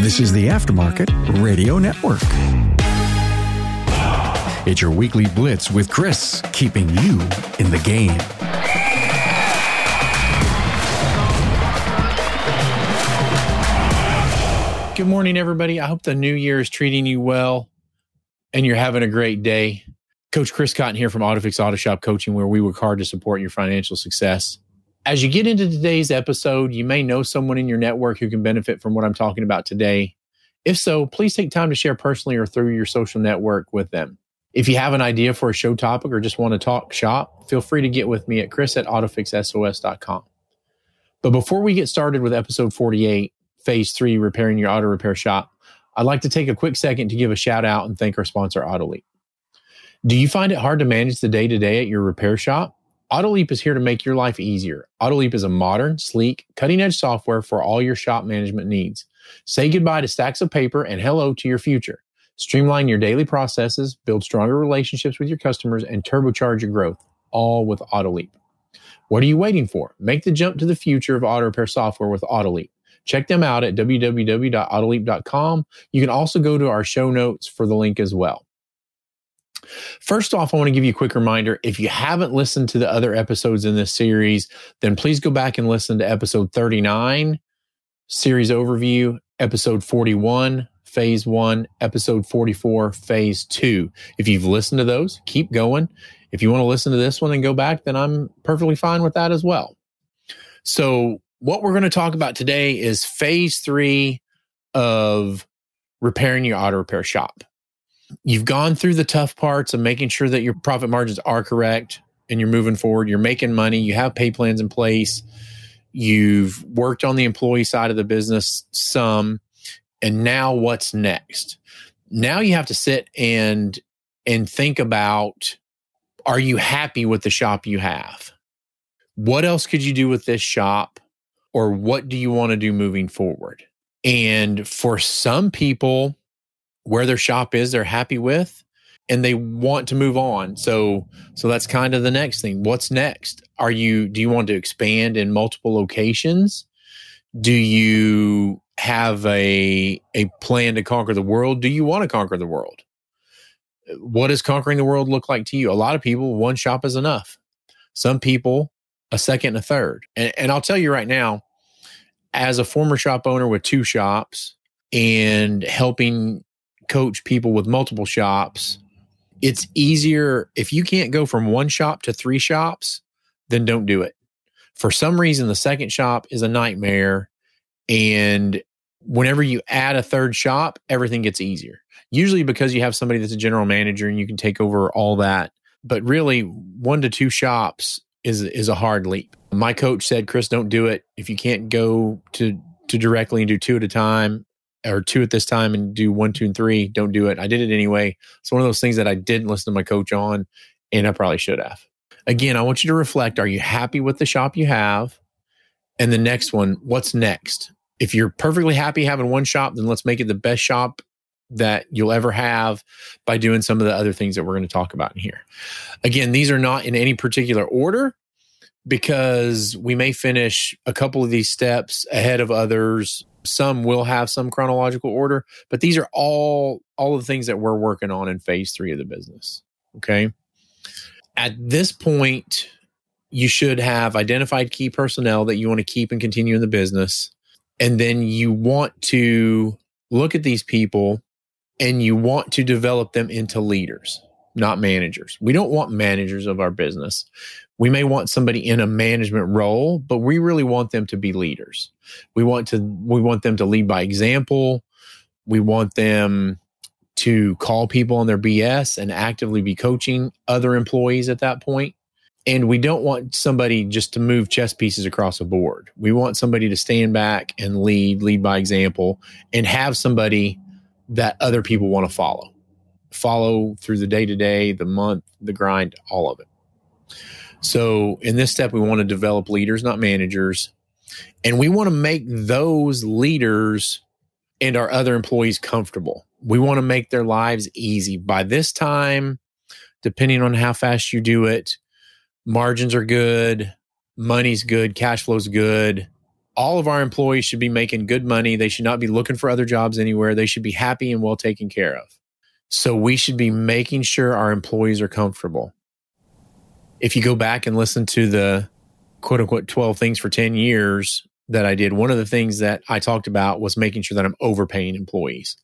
This is the Aftermarket Radio Network. It's your weekly blitz with Chris, keeping you in the game. Good morning, everybody. I hope the new year is treating you well and you're having a great day. Coach Chris Cotton here from AutoFix Auto Shop Coaching, where we work hard to support your financial success. As you get into today's episode, you may know someone in your network who can benefit from what I'm talking about today. If so, please take time to share personally or through your social network with them. If you have an idea for a show topic or just want to talk shop, feel free to get with me at chris at autofixsos.com. But before we get started with episode 48, phase three, repairing your auto repair shop, I'd like to take a quick second to give a shout out and thank our sponsor, AutoLeap. Do you find it hard to manage the day to day at your repair shop? AutoLeap is here to make your life easier. AutoLeap is a modern, sleek, cutting edge software for all your shop management needs. Say goodbye to stacks of paper and hello to your future. Streamline your daily processes, build stronger relationships with your customers, and turbocharge your growth, all with AutoLeap. What are you waiting for? Make the jump to the future of auto repair software with AutoLeap. Check them out at www.autoleap.com. You can also go to our show notes for the link as well. First off, I want to give you a quick reminder. If you haven't listened to the other episodes in this series, then please go back and listen to episode 39, series overview, episode 41, phase one, episode 44, phase two. If you've listened to those, keep going. If you want to listen to this one and go back, then I'm perfectly fine with that as well. So, what we're going to talk about today is phase three of repairing your auto repair shop. You've gone through the tough parts of making sure that your profit margins are correct and you're moving forward. You're making money. You have pay plans in place. You've worked on the employee side of the business some. And now what's next? Now you have to sit and and think about are you happy with the shop you have? What else could you do with this shop? or what do you want to do moving forward? And for some people, where their shop is, they're happy with and they want to move on. So so that's kind of the next thing. What's next? Are you do you want to expand in multiple locations? Do you have a a plan to conquer the world? Do you want to conquer the world? What does conquering the world look like to you? A lot of people, one shop is enough. Some people a second and a third. And, and I'll tell you right now, as a former shop owner with two shops and helping coach people with multiple shops, it's easier if you can't go from one shop to three shops, then don't do it. For some reason, the second shop is a nightmare. And whenever you add a third shop, everything gets easier. Usually because you have somebody that's a general manager and you can take over all that. But really, one to two shops is is a hard leap. My coach said, "Chris, don't do it. If you can't go to to directly and do two at a time or two at this time and do one, two, and three, don't do it." I did it anyway. It's one of those things that I didn't listen to my coach on, and I probably should have. Again, I want you to reflect: Are you happy with the shop you have? And the next one, what's next? If you're perfectly happy having one shop, then let's make it the best shop that you'll ever have by doing some of the other things that we're going to talk about in here. Again, these are not in any particular order because we may finish a couple of these steps ahead of others. Some will have some chronological order, but these are all all the things that we're working on in phase 3 of the business. Okay? At this point, you should have identified key personnel that you want to keep and continue in the business. And then you want to look at these people and you want to develop them into leaders, not managers. We don't want managers of our business. We may want somebody in a management role, but we really want them to be leaders. We want to we want them to lead by example. We want them to call people on their BS and actively be coaching other employees at that point. And we don't want somebody just to move chess pieces across a board. We want somebody to stand back and lead, lead by example, and have somebody that other people want to follow. Follow through the day to day, the month, the grind, all of it. So, in this step, we want to develop leaders, not managers. And we want to make those leaders and our other employees comfortable. We want to make their lives easy. By this time, depending on how fast you do it, margins are good, money's good, cash flow's good, all of our employees should be making good money. They should not be looking for other jobs anywhere. They should be happy and well taken care of. So we should be making sure our employees are comfortable. If you go back and listen to the quote unquote 12 things for 10 years that I did, one of the things that I talked about was making sure that I'm overpaying employees.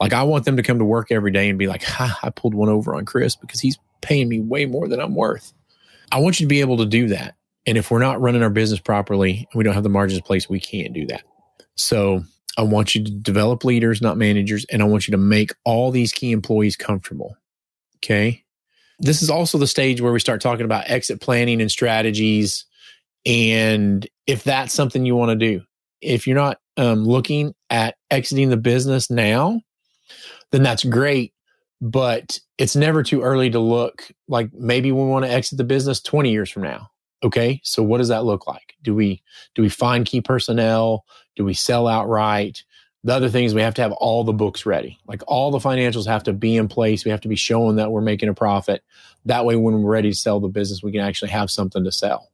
Like I want them to come to work every day and be like, ha, I pulled one over on Chris because he's paying me way more than I'm worth. I want you to be able to do that. And if we're not running our business properly and we don't have the margins in place, we can't do that. So I want you to develop leaders, not managers, and I want you to make all these key employees comfortable. Okay. This is also the stage where we start talking about exit planning and strategies. And if that's something you want to do, if you're not um, looking at exiting the business now, then that's great. But it's never too early to look like maybe we want to exit the business 20 years from now okay so what does that look like do we do we find key personnel do we sell outright the other thing is we have to have all the books ready. Like all the financials have to be in place. We have to be showing that we're making a profit. That way when we're ready to sell the business we can actually have something to sell.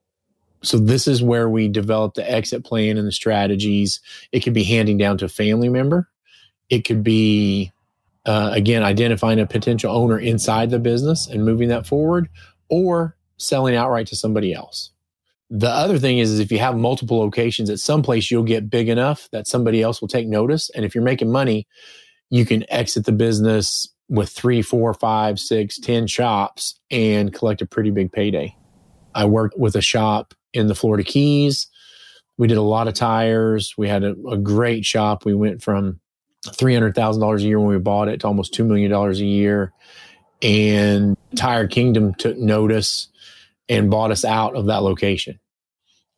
So this is where we develop the exit plan and the strategies. It could be handing down to a family member. It could be uh, again identifying a potential owner inside the business and moving that forward or selling outright to somebody else. The other thing is, is if you have multiple locations at some place, you'll get big enough that somebody else will take notice. And if you're making money, you can exit the business with three, four, five, six, ten shops and collect a pretty big payday. I worked with a shop in the Florida Keys. We did a lot of tires. We had a, a great shop. We went from $300,000 a year when we bought it to almost $2 million a year. And Tire Kingdom took notice and bought us out of that location.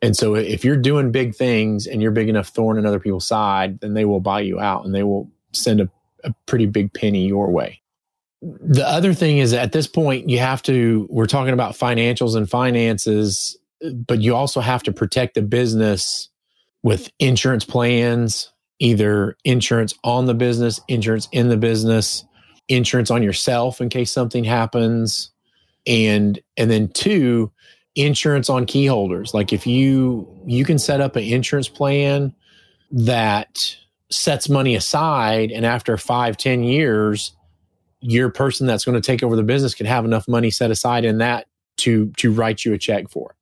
And so if you're doing big things and you're big enough thorn in other people's side, then they will buy you out and they will send a, a pretty big penny your way. The other thing is at this point, you have to, we're talking about financials and finances, but you also have to protect the business with insurance plans, either insurance on the business, insurance in the business, insurance on yourself in case something happens, and and then two insurance on key holders. Like if you you can set up an insurance plan that sets money aside and after five ten years your person that's going to take over the business can have enough money set aside in that to to write you a check for.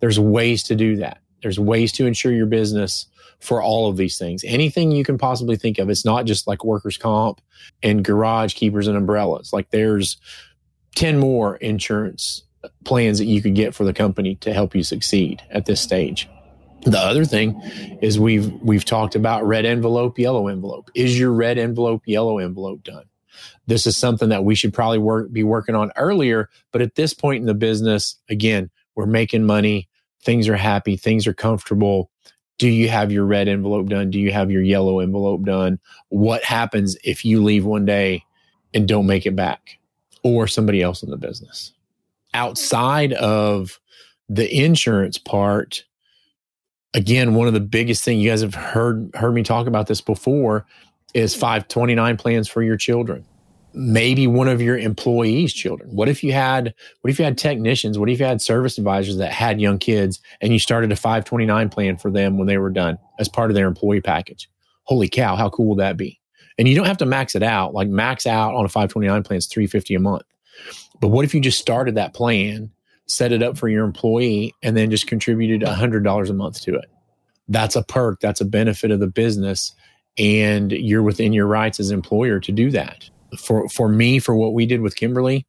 There's ways to do that. There's ways to insure your business for all of these things. Anything you can possibly think of. It's not just like workers comp and garage keepers and umbrellas. Like there's 10 more insurance plans that you could get for the company to help you succeed at this stage. The other thing is we've we've talked about red envelope, yellow envelope. Is your red envelope, yellow envelope done? This is something that we should probably work be working on earlier, but at this point in the business, again, we're making money, things are happy, things are comfortable. Do you have your red envelope done? Do you have your yellow envelope done? What happens if you leave one day and don't make it back? Or somebody else in the business. Outside of the insurance part, again, one of the biggest things you guys have heard heard me talk about this before is 529 plans for your children. Maybe one of your employees' children. What if you had what if you had technicians, what if you had service advisors that had young kids and you started a 529 plan for them when they were done as part of their employee package? Holy cow, how cool will that be? And you don't have to max it out. Like max out on a 529 plan is 350 a month. But what if you just started that plan, set it up for your employee, and then just contributed $100 a month to it? That's a perk. That's a benefit of the business. And you're within your rights as employer to do that. For, for me, for what we did with Kimberly,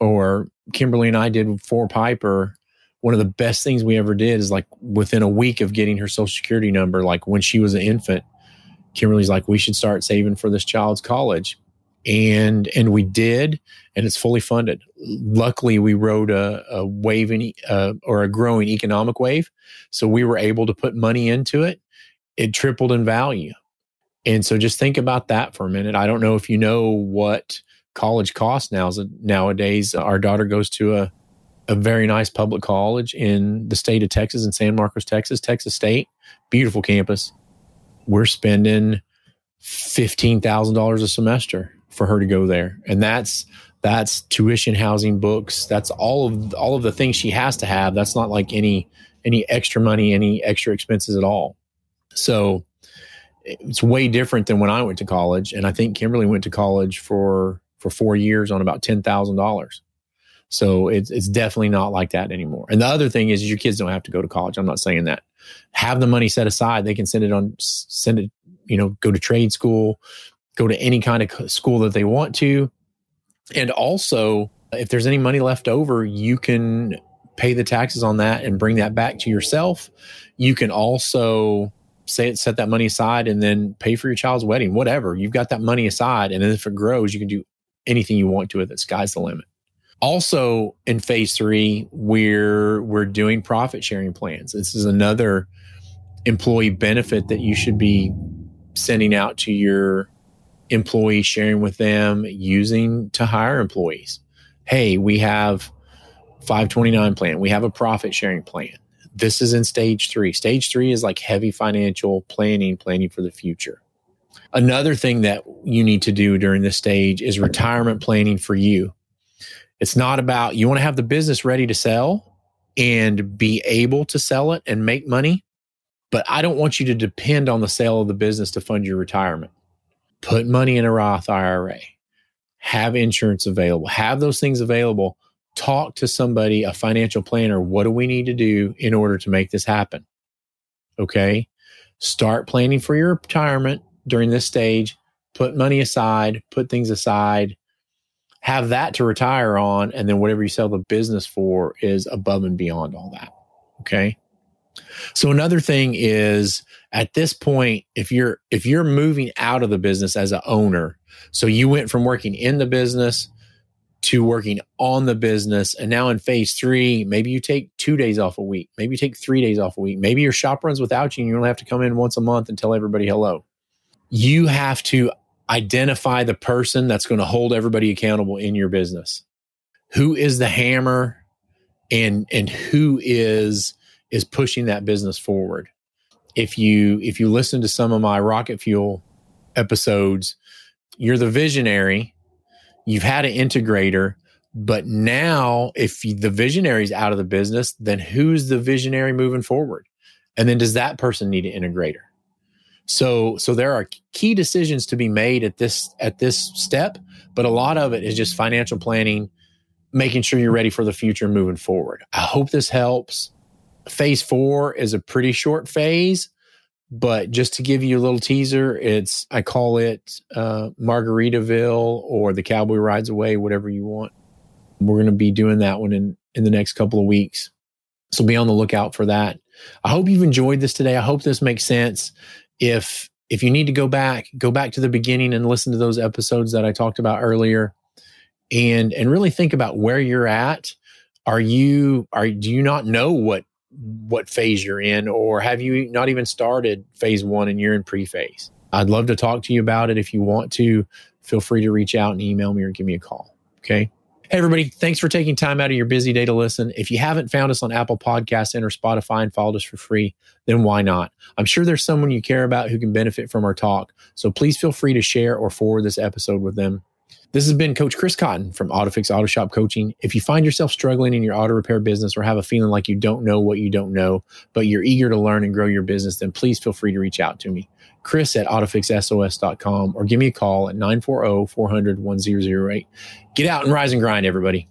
or Kimberly and I did for Piper, one of the best things we ever did is like within a week of getting her social security number, like when she was an infant, Kimberly's like, we should start saving for this child's college. And and we did, and it's fully funded. Luckily, we rode a, a uh, or a growing economic wave, so we were able to put money into it. It tripled in value, and so just think about that for a minute. I don't know if you know what college costs now nowadays. Our daughter goes to a a very nice public college in the state of Texas in San Marcos, Texas, Texas State. Beautiful campus we're spending fifteen thousand dollars a semester for her to go there, and that's that's tuition, housing, books. That's all of all of the things she has to have. That's not like any any extra money, any extra expenses at all. So it's way different than when I went to college. And I think Kimberly went to college for for four years on about ten thousand dollars. So it's it's definitely not like that anymore. And the other thing is your kids don't have to go to college. I'm not saying that. Have the money set aside. They can send it on send it, you know, go to trade school, go to any kind of school that they want to. And also, if there's any money left over, you can pay the taxes on that and bring that back to yourself. You can also say it, set that money aside and then pay for your child's wedding, whatever. You've got that money aside. And then if it grows, you can do anything you want to it. The sky's the limit. Also in phase three, we're we're doing profit sharing plans. This is another employee benefit that you should be sending out to your employees, sharing with them, using to hire employees. Hey, we have 529 plan. We have a profit sharing plan. This is in stage three. Stage three is like heavy financial planning, planning for the future. Another thing that you need to do during this stage is retirement planning for you. It's not about you want to have the business ready to sell and be able to sell it and make money, but I don't want you to depend on the sale of the business to fund your retirement. Put money in a Roth IRA, have insurance available, have those things available. Talk to somebody, a financial planner. What do we need to do in order to make this happen? Okay. Start planning for your retirement during this stage. Put money aside, put things aside, have that to retire on. And then whatever you sell the business for is above and beyond all that. Okay. So another thing is at this point, if you're if you're moving out of the business as an owner, so you went from working in the business to working on the business, and now in phase three, maybe you take two days off a week, maybe you take three days off a week, maybe your shop runs without you, and you don't have to come in once a month and tell everybody hello. You have to identify the person that's going to hold everybody accountable in your business. Who is the hammer and and who is is pushing that business forward. If you if you listen to some of my rocket fuel episodes, you're the visionary, you've had an integrator, but now if the visionary's out of the business, then who's the visionary moving forward? And then does that person need an integrator? So so there are key decisions to be made at this at this step, but a lot of it is just financial planning, making sure you're ready for the future moving forward. I hope this helps. Phase 4 is a pretty short phase, but just to give you a little teaser, it's I call it uh, Margaritaville or the Cowboy Rides Away, whatever you want. We're going to be doing that one in in the next couple of weeks. So be on the lookout for that. I hope you've enjoyed this today. I hope this makes sense if if you need to go back, go back to the beginning and listen to those episodes that I talked about earlier and and really think about where you're at. Are you are do you not know what what phase you're in or have you not even started phase 1 and you're in pre-phase? I'd love to talk to you about it if you want to. Feel free to reach out and email me or give me a call. Okay? Hey, everybody, thanks for taking time out of your busy day to listen. If you haven't found us on Apple Podcasts and or Spotify and followed us for free, then why not? I'm sure there's someone you care about who can benefit from our talk. So please feel free to share or forward this episode with them. This has been Coach Chris Cotton from AutoFix Auto Shop Coaching. If you find yourself struggling in your auto repair business or have a feeling like you don't know what you don't know, but you're eager to learn and grow your business, then please feel free to reach out to me. Chris at autofixsos.com or give me a call at 940 400 1008. Get out and rise and grind, everybody.